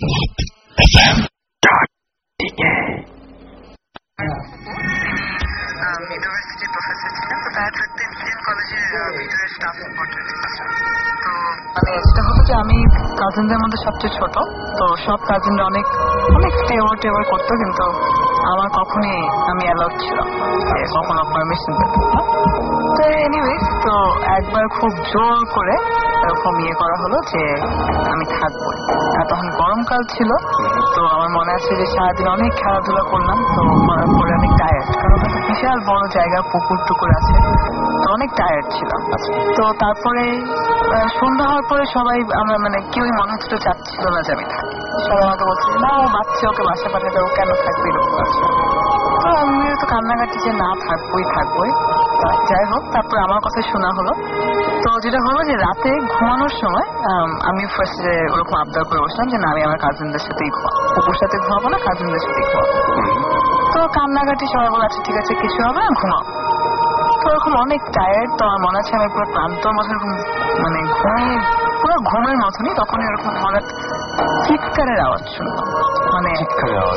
University যে আমি কাজিনদের মধ্যে সবচেয়ে ছোট, তো সব কাজিনরা অনেক অনেক ফেভার টেভার করতো, কিন্তু আমার কখনই আমি অ্যালাউড ছিল কখনো পারমিশন পেতাম একবার খুব জোর করে এরকম ইয়ে করা হলো যে আমি থাকব। তখন গরমকাল ছিল তো আমার মনে আছে যে সারাদিন অনেক খেলাধুলা করলাম তো করার পরে অনেক টায়ার্ড কারণ বিশাল বড় জায়গা পুকুর টুকুর আছে তো অনেক টায়ার্ড ছিলাম। তো তারপরে সন্ধ্যা হওয়ার পরে সবাই আমরা মানে কেউই মনে হচ্ছিল চাচ্ছিল না যে আমি থাকি সবাই আমাকে বলছে যে, না ও বাচ্চা ওকে বাসা পাঠিয়ে ও কেন থাকবে? এরকম তো আমি তো কান্নাকাটি যে না থাকবোই থাকবোই। যাই হোক তারপর আমার কথা শোনা হলো। তো যেটা হলো যে রাতে ঘুমানোর সময় আম, ফার্স্টে ওরকম আবদার করে বসলাম যে না আমি আমার কাজিনদের সাথেই ঘুমাবো কুকুর সাথে ঘুমাবো না কাজিনদের সাথেই ঘুমাবো। তো কান্নাকাটি সবাই বলে আচ্ছা ঠিক আছে কিছু হবে না ঘুমাও। তো ওরকম অনেক টায়ার্ড তো আমার মনে আছে আমি পুরো ক্লান্তর মতো মানে ঘুমিয়ে পুরো ঘুমের মতনই তখন এরকম হঠাৎ চিৎকারের আওয়াজ শুনলাম। মানে?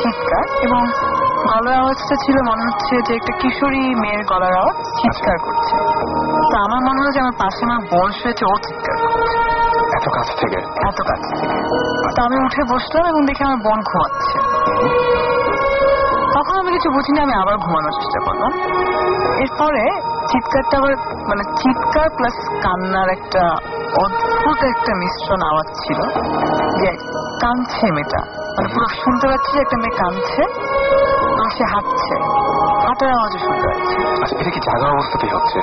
চিৎকার এবং গলার আওয়াজটা ছিল মনে হচ্ছে যে একটা কিশোরী মেয়ের গলার আওয়াজ চিৎকার করছে। তো আমার মনে হলো যে আমার পাশে আমার বোন শুয়েছে ও চিৎকার করছে। এত কাছ থেকে? এত কাছ থেকে। তো আমি উঠে বসলাম এবং দেখি আমার বোন ঘুমাচ্ছে। তখন আমি কিছু বুঝিনি আমি আবার ঘুমানোর চেষ্টা করলাম। এরপরে চিৎকারটা আবার মানে চিৎকার প্লাস কান্নার একটা অদ্ভুত একটা মিশ্রণ আওয়াজ ছিল। যে কাঁদছে মেয়েটা। মানে পুরো শুনতে পাচ্ছি যে একটা মেয়ে কাঁদছে। সে হাঁটছে। হাঁটার আওয়াজও শুনতে পাচ্ছি। আচ্ছা এটা কি জাগা অবস্থাতেই হচ্ছে?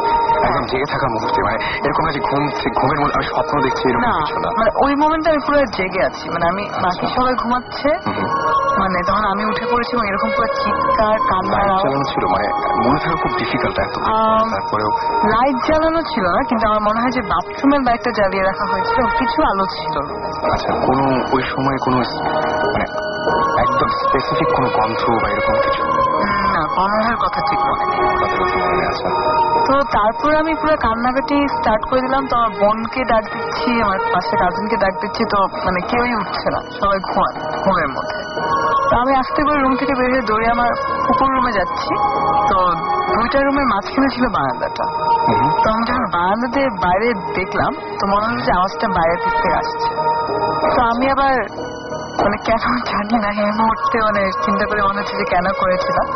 একদম জেগে থাকা মুহূর্তে মানে এরকম না যে ঘুম ঘুমের মধ্যে আমি স্বপ্ন দেখছি এরকম না কিছু না? মানে ওই মোমেন্টে আমি পুরো জেগে আছি। মানে আমি বাকি সবাই ঘুমাচ্ছে। মানে তখন আমি উঠে পড়েছি এবং এরকম পুরো চিৎকার কান্নার লাইট চালানো ছিল মানে মনে থাকা খুব ডিফিকাল্ট এত। তারপরেও লাইট জ্বালানো ছিল না কিন্তু আমার মনে হয় যে বাথরুমের লাইটটা জ্বালিয়ে রাখা হয়েছিল কিছু আলো ছিল। আচ্ছা কোনো ওই সময় কোনো মানে একদম স্পেসিফিক কোনো গন্ধ বা এরকম কিছু? না গন্ধের কথা ঠিক মনে নেই। আছে তো তারপর আমি পুরো কান্নাকাটি স্টার্ট করে দিলাম তো আমার বোনকে ডাক দিচ্ছি আমার পাশে কাজিনকে ডাক দিচ্ছি তো মানে কেউই উঠছে না সবাই ঘুমান ঘুমের মধ্যে। তো আমি আসতে করে রুম থেকে বের হয়ে দৌড়ে আমার কুকুর রুমে যাচ্ছি। তো দুইটা রুমের মাঝখানে ছিল বারান্দাটা। তো আমি যখন বারান্দাতে বাইরে দেখলাম তো মনে হলো যে আওয়াজটা বাইরের দিক থেকে আসছে। তো আমি আবার মানে কেন জানি না এই মুহূর্তে মানে চিন্তা করে মনে হচ্ছে যে কেন করেছিলাম।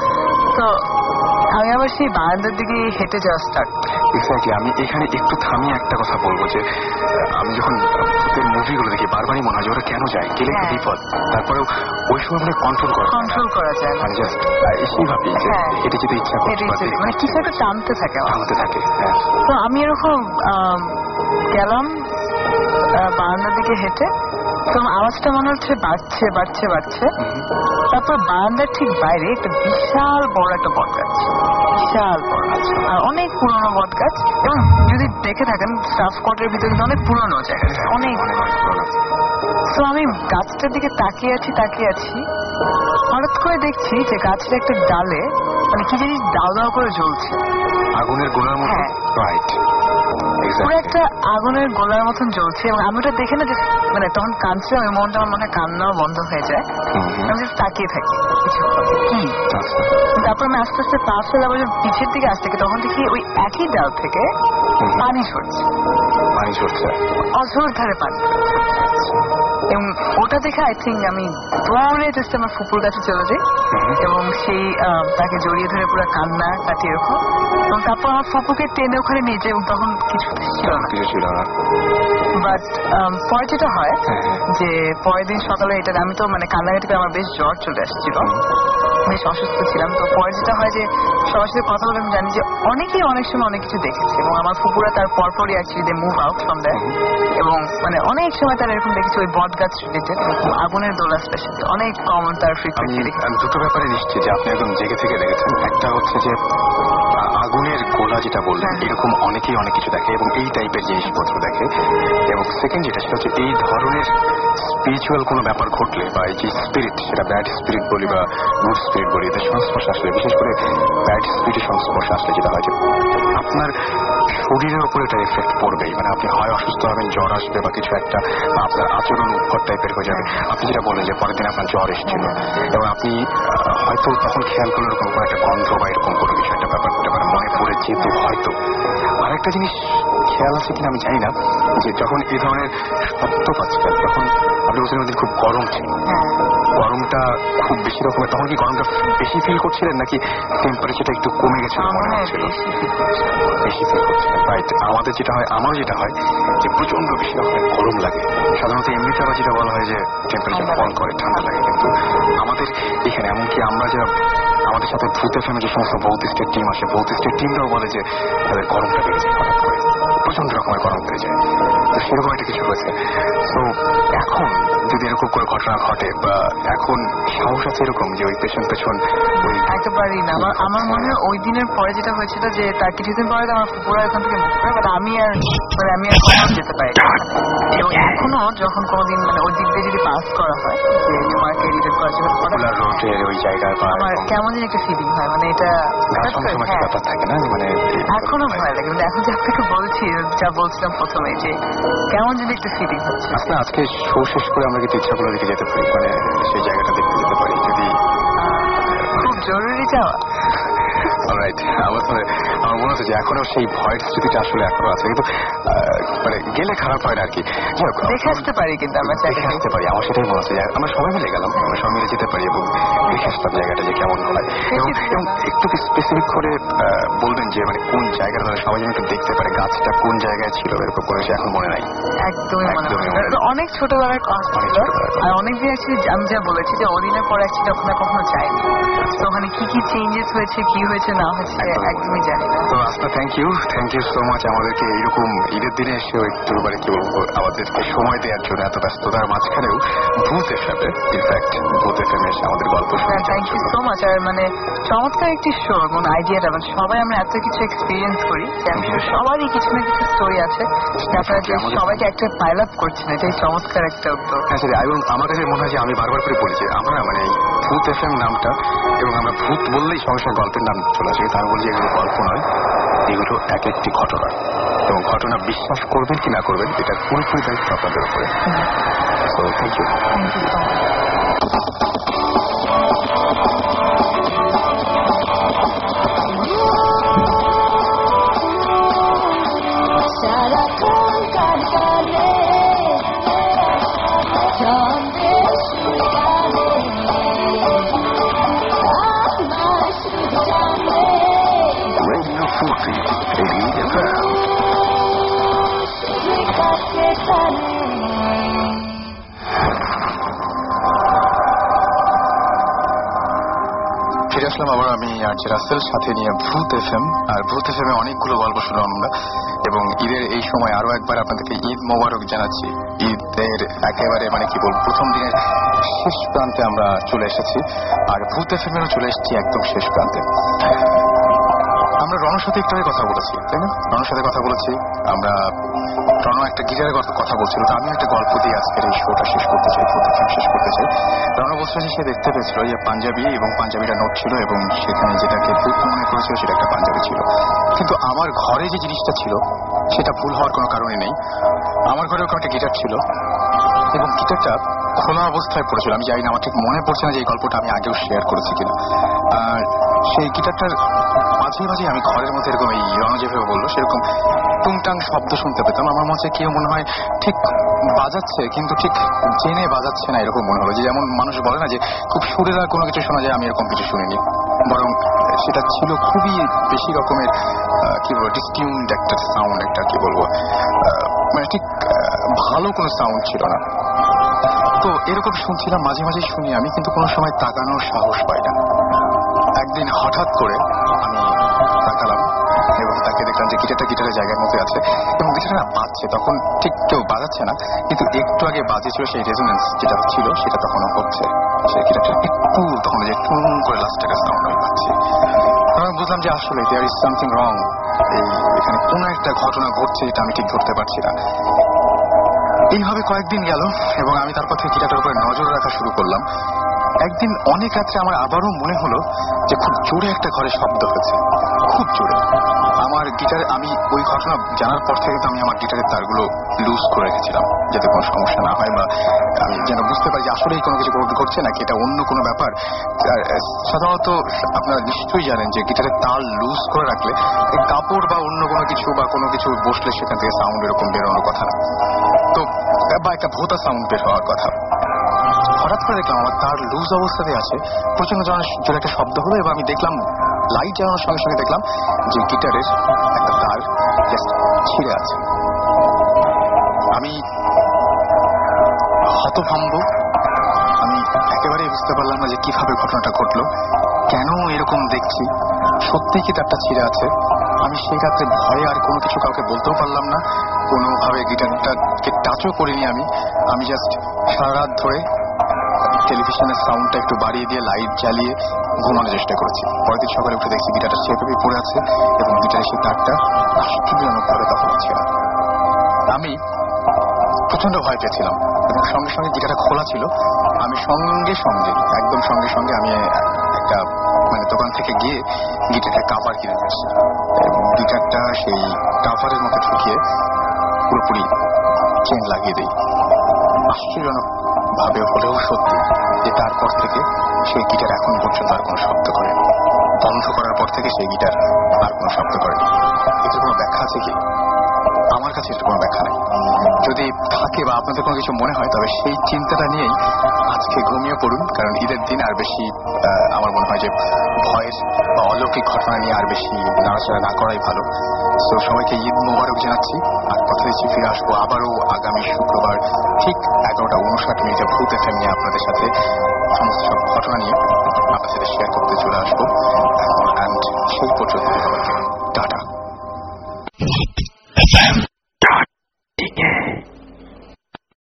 তো আমি আবার সেই বারান্দার দিকে হেঁটে যাওয়া স্টার্ট এক্স্যাক্টলি আমি এখানে একটু থামিয়ে একটা কথা বলব যে আমি যখন ভূতের মুভিগুলো দেখি বারবারই মনে হয় ওরা কেন যায়? গেলে একটা হ্যাঁ। বিপদ। তারপরেও ওই সময় মানে কন্ট্রোল করা কন্ট্রোল করা যায় মানে জাস্ট এসেই ভাবি যে হ্যাঁ। এটা যেতে ইচ্ছা করছে হেঁটে মানে কিছু একটা টানতে থাকে টানতে থাকে হ্যাঁ। তো আমি এরকম গেলাম বারান্দার দিকে হেঁটে তো আওয়াজটা মনে হচ্ছে বাড়ছে বাড়ছে বাড়ছে তারপর বারান্দার ঠিক বাইরে একটা বিশাল বড় একটা বট গাছ বিশাল বড় আর অনেক পুরনো বট গাছ। এবং যদি দেখে থাকেন স্টাফ ভিতরে কিন্তু অনেক পুরনো জায়গা অনেক। তো আমি গাছটার দিকে তাকিয়ে আছি তাকিয়ে আছি। হঠাৎ করে দেখছি যে গাছের একটা ডালে মানে কি জিনিস দাও দাও করে জ্বলছে। আগুনের গোলার মতো? হ্যাঁ। রাইট পুরো একটা আগুনের গোলার মতন জ্বলছে এবং আমি ওটা দেখে না যে মানে তখন কাঁদছে আমি মনটা আমার মনে কান্না কান্নাও বন্ধ হয়ে যায়। আমি জাস্ট তাকিয়ে থাকি। কিছু কি আচ্ছা। তারপর আমি আস্তে আস্তে পা ফেলে আবার যখন পিছের দিকে আসতে থাকি তখন দেখি ওই একই ডাল থেকে পানি ঝরছে পানি ঝরছে অঝোর ধারে পানি এবং ওটা দেখে আই থিঙ্ক আমি দৌড়ে জাস্ট আমার ফুপুর কাছে চলে যাই। এবং সেই তাকে জড়িয়ে ধরে পুরো কান্না কাটিয়ে এরকম এবং তারপর আমার ফুপুকে টেনে ওখানে নিয়ে যাই এবং তখন কিছু ছিল না বাট পরে যেটা হয় হ্যাঁ, হ্যাঁ। যে পরের দিন সকালে এটা আমি তো মানে কান্নাকাটি করে আমার বেশ জ্বর চলে আসছিল। বেশ অসুস্থ ছিলাম। তো পরে যেটা হয় যে সবার সাথে কথা বলে আমি জানি যে অনেকেই অনেক সময় অনেক কিছু দেখেছে এবং আমার ফুপুরা তার পরপরই actually they move out from that এবং মানে অনেক সময় তারা এরকম দেখেছি ওই বট গাছ রিলেটেড আগুনের দোলা স্পেশাল অনেক কমন তার ফ্রিকোয়েন্সি আমি দুটো ব্যাপারে নিশ্চিত যে আপনি একদম জেগে থেকে দেখেছেন। একটা হচ্ছে যে আগুনের গোলা যেটা বললেন হ্যাঁ। এরকম অনেকেই অনেক কিছু দেখে এবং এই টাইপের জিনিসপত্র দেখে। এবং সেকেন্ড যেটা সেটা হচ্ছে এই ধরনের স্পিরিচুয়াল কোনো ব্যাপার ঘটলে বা এই যে স্পিরিট সেটা ব্যাড স্পিরিট বলি বা গুড স্পিরিট বলি এদের সংস্পর্শে আসলে বিশেষ করে ব্যাড স্পিরিটের সংস্পর্শে আসলে যেটা হয় যে আপনার শরীরের উপর এটা এফেক্ট পড়বেই। মানে আপনি হয় অসুস্থ হবেন জ্বর আসবে বা কিছু একটা বা আপনার আচরণ উৎকট টাইপের হয়ে যাবে। আপনি যেটা বললেন যে পরের দিন আপনার জ্বর এসেছিল। এবং আপনি হয়তো তখন খেয়াল করলে এরকম কোনো একটা গন্ধ বা এরকম কোনো কিছু একটা ব্যাপার হতে পারে। পড়ে যেহেতু হয়তো। আরেকটা জিনিস খেয়াল আছে কিনা আমি জানি না যে যখন এই ধরনের শব্দ পাচ্ছিলেন তখন আপনি বলছিলেন ওদিন খুব গরম ছিল হ্যাঁ। গরমটা খুব বেশি রকমের তখন কি গরমটা বেশি ফিল করছিলেন নাকি টেম্পারেচারটা একটু কমে গেছিল আমার মনে মনে হচ্ছিল? বেশি। ফিল করছিলেন রাইট আমাদের যেটা হয় আমার যেটা হয় যে প্রচণ্ড বেশি রকমের গরম লাগে। সাধারণত এমনিতে আবার যেটা বলা হয় যে টেম্পারেচার ফল করে ঠান্ডা লাগে কিন্তু আমাদের এখানে এমনকি আমরা যারা আমাদের সাথে ভূতে ফেমে যে সমস্ত ভৌতিস্টের টিম আসে ভৌতিস্টের টিমরাও বলে যে তাদের গরমটা বেড়ে যায় হঠাৎ করে। প্রচণ্ড রকমের গরম বেড়ে যায় তো সেরকম একটা কিছু হয়েছে। তো এখন যদি এরকম করে ঘটনা ঘটে বা এখন সাহস আছে এরকম যে ওই পেছন পেছন ওই একেবারেই না। আমার আমার মনে হয় ওই দিনের পরে যেটা হয়েছিল যে তার কিছুদিন পরে আমার ফুপুরা এখান থেকে করে বাট আমি আর মানে আমি আর যেতে পারি এখনও যখন কোনোদিন মানে ওই দিক দিয়ে পাস করা হয় যে নিউ রিলেট করার জন্য রোডের ওই জায়গায় আমার কেমন একটা ফিলিং হয় মানে এটা হ্যাঁ, ব্যাপার থাকে না? মানে এখনও ভয় লাগে কিন্তু এখন যে আপনাকে বলছি যা বলছিলাম প্রথমে যে কেমন যদি একটা ফিলিং হচ্ছে। আসলে আজকে শো শেষ করে আমরা কিন্তু ইচ্ছাগুলো দিকে যেতে পারি মানে সেই জায়গাটা দেখতে যেতে পারি যদি খুব জরুরি যাওয়া। রাইট আমার মানে আমার হচ্ছে যে এখনও সেই ভয়ের স্মৃতিটা আসলে এখনও আছে। কিন্তু মানে গেলে খারাপ হয় না আর কি। দেখে আসতে পারি কিন্তু আমরা দেখে আসতে পারি আমার সেটাই মনে হচ্ছে আমরা সবাই মিলে গেলাম আমরা সবাই মিলে যেতে পারি এবং দেখে আসতাম জায়গাটা যে কেমন হয়। এবং একটু স্পেসিফিক করে বলবেন যে মানে কোন জায়গাটা সবাই যেন একটু দেখতে পারে গাছটা কোন জায়গায় ছিল এরকম করে সে এখন মনে নাই। একদমই মনে। অনেক ছোটবেলার। আর অনেক দিন আমি যা বলেছি যে ওদিনের পর অ্যাকচুয়ালি ওখানে কখনো যাইনি তো ওখানে কি কি চেঞ্জেস হয়েছে কি হয়েছে না হয়েছে একদমই। একদমই জানি না। তো আস্তা thank you thank you so much আমাদেরকে এইরকম ঈদের দিনে এসেও একটু মানে কি বলব আমাদেরকে সময় দেওয়ার জন্য এত ব্যস্ততার মাঝখানেও ভূত এফএমে ইনফ্যাক্ট ভূত এফএমে এসে আমাদের গল্প শুনে থ্যাংক ইউ সো মাচ আর মানে চমৎকার একটি শো মানে আইডিয়াটা মানে সবাই আমরা এত কিছু এক্সপিরিয়েন্স করি যে আমি সবারই কিছু না কিছু স্টোরি আছে। আপনারা যে সবাইকে একটা পাইল আপ করছেন এটাই চমৎকার একটা উদ্যোগ। হ্যাঁ। এবং আমার কাছে মনে হয় যে আমি বারবার করে বলি যে আমরা মানে ভূত এফএম নামটা এবং আমরা ভূত বললেই সঙ্গে সঙ্গে গল্পের নাম চলে আসে। আমি বলি এগুলো গল্প নয়। এগুলো এক একটি ঘটনা। এবং ঘটনা বিশ্বাস করবেন কি না করবেন এটা পুরোপুরি দায়িত্ব আপনাদের উপরে। তো থ্যাংক ইউ 40, 88 FM. ফিরে আসলাম আবার আমি আর সাথে নিয়ে ভূত এফ আর ভূত এফ অনেকগুলো গল্প শুনলাম আমরা। এবং ঈদের এই সময় আরও একবার আপনাদেরকে ঈদ মোবারক জানাচ্ছি। ঈদের একেবারে মানে কি বলব প্রথম দিনের শেষ প্রান্তে আমরা চলে এসেছি। আর ভূত এফ এমও চলে এসেছি একদম শেষ প্রান্তে। আমরা রণর সাথে একটু কথা বলেছি, তাই না? রণর সাথে কথা বলেছি, আমরা রণ একটা গিটারের কথা কথা বলছিল, তো আমি একটা গল্প দিয়ে আজকের এই শোটা শেষ করতে চাই এফ শেষ করতে চাই। রণ বলছিল যে সে দেখতে পেয়েছিল যে পাঞ্জাবি, এবং পাঞ্জাবিটা নোট ছিল, এবং সেখানে যেটাকে ভূত মনে করেছিল, সেটা একটা পাঞ্জাবি ছিল। কিন্তু আমার ঘরে যে জিনিসটা ছিল, সেটা ভুল হওয়ার কোনো কারণে নেই। আমার ঘরে ওরকম একটা গিটার ছিল, এবং গিটারটা খোলা অবস্থায় পড়েছিল। আমি জানি না, আমার ঠিক মনে পড়ছে না যে এই গল্পটা আমি আগেও শেয়ার করেছি কিনা। আর সেই গিটারটার মাঝে মাঝে আমি ঘরের মধ্যে এরকম এই রণ যেভাবে বলল, সেরকম টুংটাং শব্দ শুনতে পেতাম। আমার মধ্যে কেউ মনে হয় ঠিক বাজাচ্ছে, কিন্তু ঠিক জেনে বাজাচ্ছে না এরকম মনে হলো যে যেমন মানুষ বলে না যে, খুব সুরেরা কোনো কিছু শোনা যায়, আমি এরকম কিছু শুনিনি। বরং সেটা ছিল খুবই বেশি রকমের কি বলব ডিসটিউন্ড একটা সাউন্ড একটা কি বলব মানে ঠিক ভালো কোনো সাউন্ড ছিল না। তো এরকম শুনছিলাম, মাঝে মাঝে শুনি আমি, কিন্তু কোনো সময় তাকানোর সাহস পাই না। একদিন হঠাৎ করে আমি জায়গার মধ্যে আছে এবং গিটারটা না বাজছে। তখন ঠিক কেউ বাজাচ্ছে না, কিন্তু একটু আগে বাজেছিল সেই রেজোনেন্স যেটা ছিল, সেটা তখনও হচ্ছে। একটু তখন যে টুন করে লাস্ট সাউন্ড তখন বুঝলাম যে আসলে দেয়ার ইজ সামথিং রং এই এখানে কোনো একটা ঘটনা ঘটছে এটা আমি ঠিক ধরতে পারছি না। এইভাবে কয়েকদিন গেল এবং আমি তারপর থেকে গিটারটার উপরে নজর রাখা শুরু করলাম। একদিন অনেক রাত্রে আমার আবারও মনে হলো যে খুব জোরে একটা ঘরে শব্দ হয়েছে। খুব জোরে। আমার গিটারে, আমি ওই ঘটনা জানার পর থেকে আমি আমার গিটারের তারগুলো লুজ করে রেখেছিলাম, যাতে কোনো সমস্যা না হয় বা আমি যেন বুঝতে পারি যে আসলেই কোনো কিছু ঘটছে নাকি এটা অন্য কোনো ব্যাপার। সাধারণত আপনারা নিশ্চয়ই জানেন যে গিটারের তার লুজ করে রাখলে কাপড় বা অন্য কোনো কিছু বা কোনো কিছু বসলে সেখান থেকে সাউন্ড এরকম বেরোনোর কথা না। তো, বা একটা ভোতা সাউন্ড বের হওয়ার কথা। হঠাৎ করে দেখলাম আমার তার লুজ অবস্থাতে আছে। প্রচণ্ড জোরে একটা শব্দ হলো এবং আমি দেখলাম লাইট জ্বালানোর সঙ্গে সঙ্গে দেখলাম যে গিটারের একটা তার ছিঁড়ে আছে। আমি হতভম্ব। আমি একেবারেই বুঝতে পারলাম না যে কীভাবে ঘটনাটা ঘটলো, কেন এরকম দেখছি সত্যি কি তারটা ছিঁড়ে আছে? আমি সেই রাত্রে ভয়ে আর কোনো কিছু কাউকে বলতেও পারলাম না। কোনোভাবে গিটারটাকে টাচও করিনি আমি। আমি জাস্ট সারা রাত ধরে টেলিভিশনের সাউন্ডটা একটু বাড়িয়ে দিয়ে লাইট জ্বালিয়ে ঘুমানোর চেষ্টা করেছি। পরের দিন সকালে উঠে দেখছি গিটারটা সেভাবেই পড়ে আছে এবং গিটারের সেই তারটা আশ্চর্যজনকভাবে তখন ছিল আমি প্রচণ্ড ভয় পেয়েছিলাম এবং সঙ্গে সঙ্গে গিটারটা খোলা ছিল, আমি সঙ্গে সঙ্গে, একদম সঙ্গে সঙ্গে আমি একটা মানে দোকান থেকে গিয়ে গিটারটা কাভার কিনে নিয়ে গিটারটা সেই কাভারের মতো ঠুকিয়ে পুরোপুরি চেন লাগিয়ে দিই। ভাবে হলেও সত্যি যে তারপর থেকে সেই গিটার এখন পর্যন্ত আর কোনো শব্দ করে বন্ধ করার পর থেকে সেই গিটার আর কোনো শব্দ করেনি এটার কোনো ব্যাখ্যা আছে কি? আমার কাছে এর কোনো ব্যাখ্যা নেই। যদি থাকে বা আপনাদের কোনো কিছু মনে হয়, তবে সেই চিন্তাটা নিয়েই আজকে ঘুমিয়ে পড়ুন, কারণ ঈদের দিন আর বেশি আমার মনে হয় যে ভয়ের বা অলৌকিক ঘটনা নিয়ে আর বেশি নাড়াচাড়া না করাই ভালো। তো সবাইকে ঈদ মোবারক জানাচ্ছি, আর কথা দিচ্ছি ফিরে আসব আবারও আগামী শুক্রবার ঠিক এগারোটা উনষাট মিনিটে ভূত এফএম নিয়ে আপনাদের সাথে। সমস্ত সব ঘটনা নিয়ে আপনাদের সাথে শেয়ার করতে চলে আসব। অ্যান্ড সেই পর্যন্ত